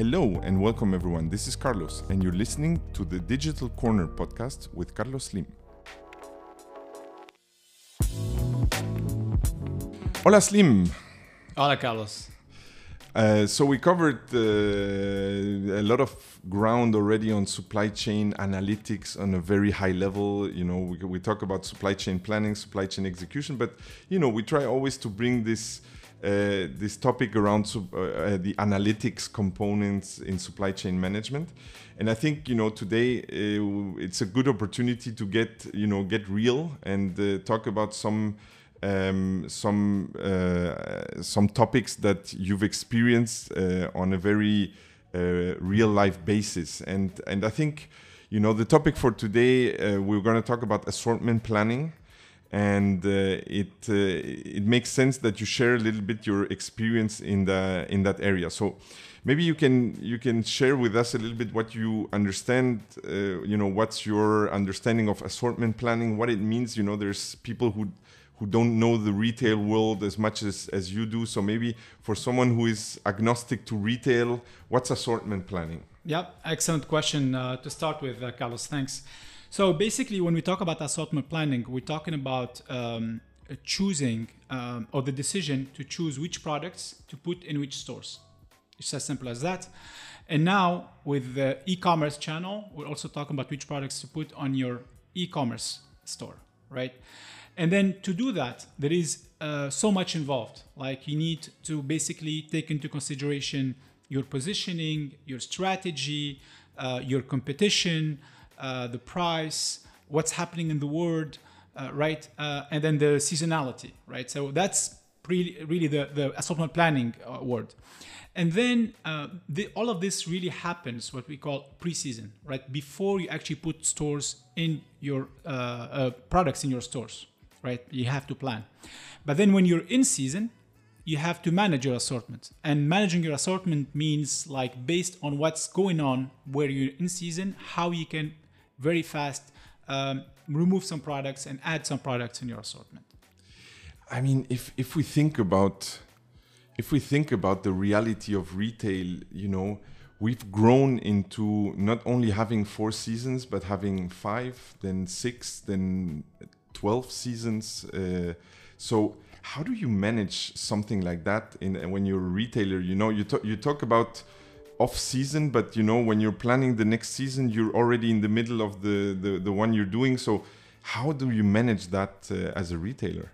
Hello and welcome everyone. This is Carlos, and you're listening to the Digital Corner podcast with Carlos Slim. Hola Slim. Hola Carlos. Uh, so we covered uh, a lot of ground already on supply chain analytics on a very high level. You know, we, we talk about supply chain planning, supply chain execution, but you know, we try always to bring this uh, this topic around uh, uh, the analytics components in supply chain management. And I think you know today uh, it's a good opportunity to get you know get real and talk about some um, some some topics that you've experienced on a very real life basis. And and I think you know the topic for today we're going to talk about assortment planning. And uh, it uh, it makes sense that you share a little bit your experience in the in that area. So maybe you can you can share with us a little bit what you understand uh, you know what's your understanding of assortment planning what it means you know there's people who who don't know the retail world as much as, as you do. So maybe for someone who is agnostic to retail, what's assortment planning? Yeah, excellent question uh, to start with, uh, Carlos. Thanks. So basically, when we talk about assortment planning, we're talking about um, choosing um, or the decision to choose which products to put in which stores. It's as simple as that. And now with the e-commerce channel, we're also talking about which products to put on your e-commerce store, right? And then to do that, there is uh, so much involved. Like you need to basically take into consideration your positioning, your strategy, uh, your competition, uh, the price, what's happening in the world, uh, right? Uh, and then the seasonality, right? So that's really, really the, the assortment planning uh, word. And then the, all of this really happens what we call pre-season, right? Before you actually put stores in your products in your stores, right? You have to plan. But then when you're in season, you have to manage your assortment. And managing your assortment means like based on what's going on where you're in season, how you can very fast um, remove some products and add some products in your assortment. I mean, if if we think about if we think about the reality of retail, you know, we've grown into not only having four seasons, but having five, then six, then 12 seasons. Uh, so how do you manage something like that in when you're a retailer? You know, you you talk about off season, but you know when you're planning the next season, you're already in the middle of the the, the one you're doing. So how do you manage that uh, as a retailer?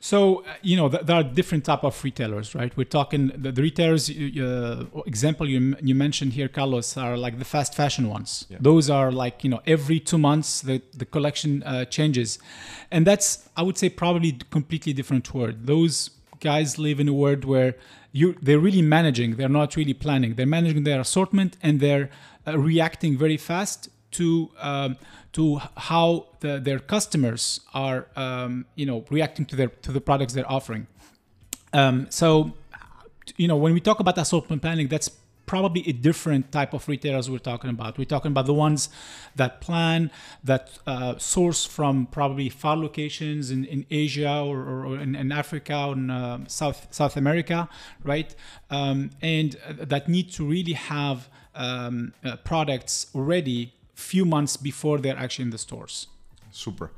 So uh, you know there are different type of retailers, right? We're talking the, the retailers. Uh, example you you mentioned here, Carlos, are like the fast fashion ones. Yeah. Those are like you know every two months the the collection uh, changes, and that's I would say probably completely different world. Those guys live in a world where you they're really managing. They're not really planning. They're managing their assortment and they're uh, reacting very fast to um, to how the, their customers are um, you know reacting to their to the products they're offering. Um, so you know when we talk about assortment planning, that's probably a different type of retailers we're talking about. We're talking about the ones that plan, that uh, source from probably far locations in, in Asia or, or in, in, Africa or in uh, South South America, right? Um, and uh, that need to really have um, uh, products already few months before they're actually in the stores. Super.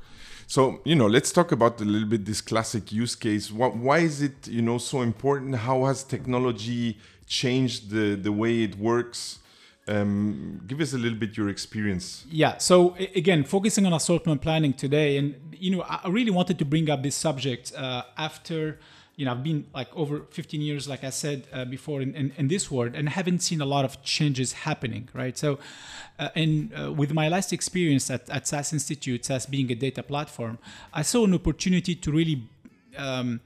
So you know, let's talk about a little bit this classic use case. Why is it you know so important? How has technology changed the the way it works? Um, give us a little bit your experience. Yeah. So again, focusing on assortment planning today, and you know, I really wanted to bring up this subject uh, after you know, I've been like over 15 years, like I said uh, before, in, in, in, this world, and haven't seen a lot of changes happening, right? So, uh, and uh, with my last experience at, at SAS Institute, SAS being a data platform, I saw an opportunity to really um,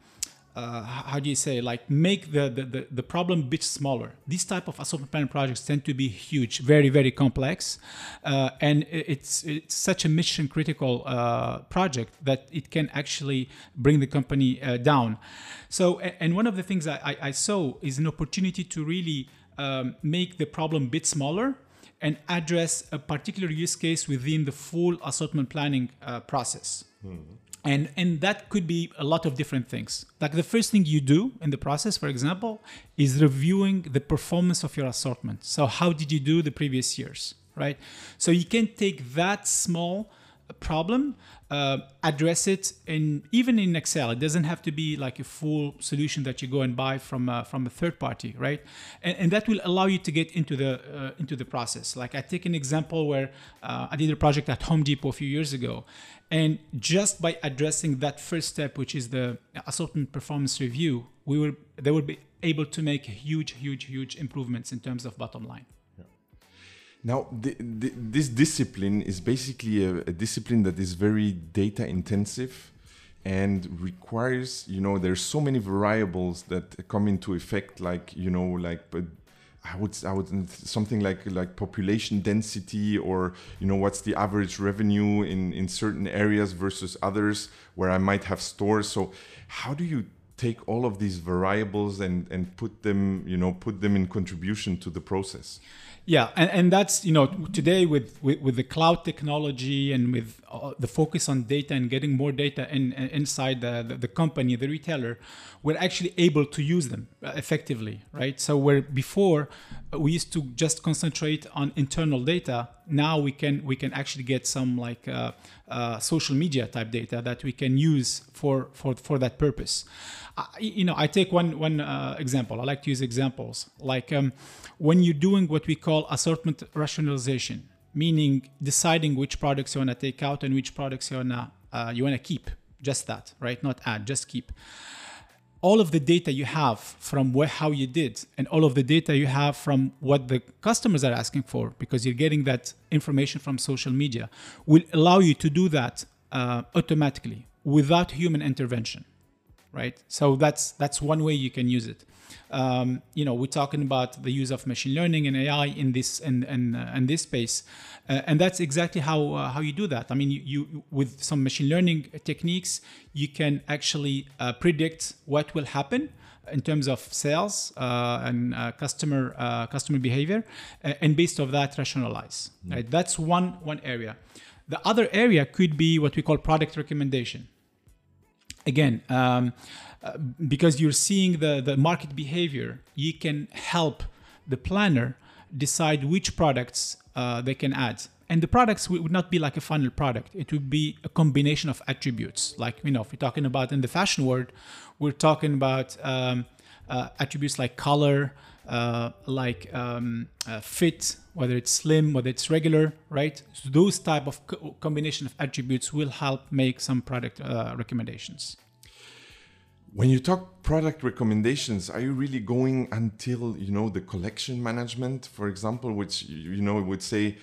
uh, how do you say like make the, the, the, the, problem bit smaller. These type of assortment planning projects tend to be huge very very complex uh, and it's it's such a mission critical uh, project that it can actually bring the company uh, down. So and one of the things I, I, saw is an opportunity to really um, make the problem bit smaller and address a particular use case within the full assortment planning uh, process. Mm-hmm. And and that could be a lot of different things. Like the first thing you do in the process for example is reviewing the performance of your assortment. So how did you do the previous years right? So you can take that small problem uh, address it in even in excel. It doesn't have to be like a full solution that you go and buy from uh, from a third party right? And, and that will allow you to get into the uh, into the process. Like i take an example where uh, i did a project at home depot a few years ago and just by addressing that first step which is the assortment performance review we will they will be able to make huge huge huge improvements in terms of bottom line now, the, the, this discipline is basically a, a, discipline that is very data intensive and requires, you know, there's so many variables that come into effect, like, you know, like, I would, I would, something like like population density, or you know, what's the average revenue in in certain areas versus others where I might have stores. So, how do you take all of these variables and and put them, you know, put them in contribution to the process? Yeah, and, and that's you know today with, with, with the cloud technology and with uh, the focus on data and getting more data in, in inside the, the, the company, the retailer, we're actually able to use them effectively, right? So where before uh, we used to just concentrate on internal data, now we can we can actually get some like uh, uh, social media type data that we can use for for for that purpose. I, you know, I take one one uh, example. I like to use examples like um, when you're doing what we call assortment rationalization, meaning deciding which products you want to take out and which products you want to uh, you want to keep. Just that, right? Not add, just keep. All of the data you have from how you did, and all of the data you have from what the customers are asking for, because you're getting that information from social media, will allow you to do that uh, automatically without human intervention right? So that's that's one way you can use it. Um, you know, we're talking about the use of machine learning and AI in this and in, in, uh, in, this space, uh, and that's exactly how uh, how you do that. I mean, you, you, with some machine learning techniques, you can actually uh, predict what will happen in terms of sales uh, and uh, customer customer behavior, and based off that, rationalize. Mm. Right? That's one one area. The other area could be what we call product recommendation again um, uh, because you're seeing the, the market behavior you can help the planner decide which products uh, they can add. And the products would not be like a final product. It would be a combination of attributes. Like you know if we're talking about in the fashion world we're talking about um, uh, attributes like color uh, like um, uh, fit whether it's slim whether it's regular right? So those type of co- combination of attributes will help make some product uh, recommendations. When you talk product recommendations are you really going until you know the collection management for example which you know would say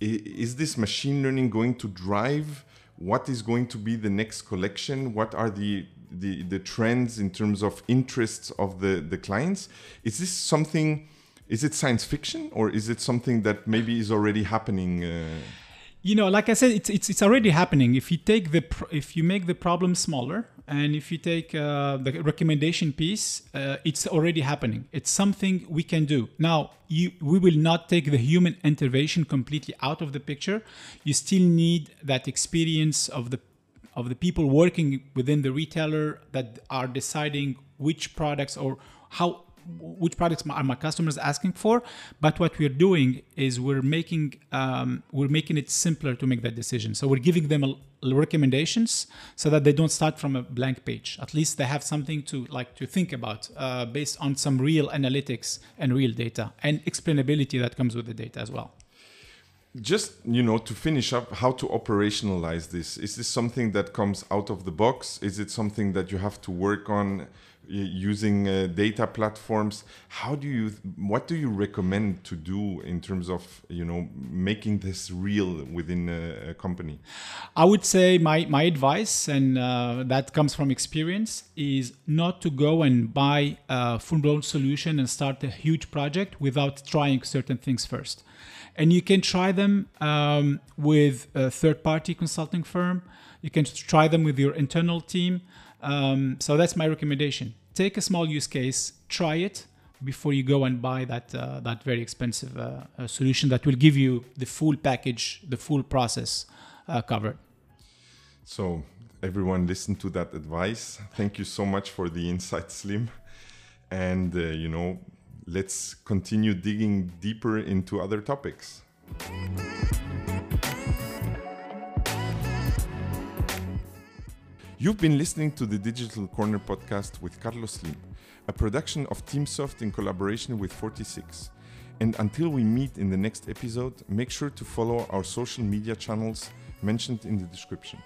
is this machine learning going to drive what is going to be the next collection? What are the the, the trends in terms of interests of the the clients is this something is it science fiction or is it something that maybe is already happening uh... you know like i said it's, it's it's already happening if you take the if you make the problem smaller and if you take uh, the recommendation piece, uh, it's already happening. It's something we can do. Now, you, we will not take the human intervention completely out of the picture. You still need that experience of the of the people working within the retailer that are deciding which products or how which products are my customers asking for. But what we're doing is we're making um, we're making it simpler to make that decision. So we're giving them recommendations so that they don't start from a blank page. At least they have something to like to think about uh, based on some real analytics and real data and explainability that comes with the data as well just you know to finish up how to operationalize this. Is this something that comes out of the box? Is it something that you have to work on using uh, data platforms? How do you what do you recommend to do in terms of you know making this real within a, a company i would say my my advice and uh, that comes from experience is not to go and buy a full-blown solution and start a huge project without trying certain things first and you can try them um, with a third-party consulting firm you can try them with your internal team um, so that's my recommendation. Take a small use case, try it before you go and buy that uh, that very expensive uh, uh solution that will give you the full package, the full process uh, covered. So everyone listen to that advice. Thank you so much for the insight, Slim. And, uh, you know, let's continue digging deeper into other topics. You've been listening to the Digital Corner podcast with Carlos Slim, a production of Timsoft in collaboration with Forti6. And until we meet in the next episode, make sure to follow our social media channels mentioned in the description.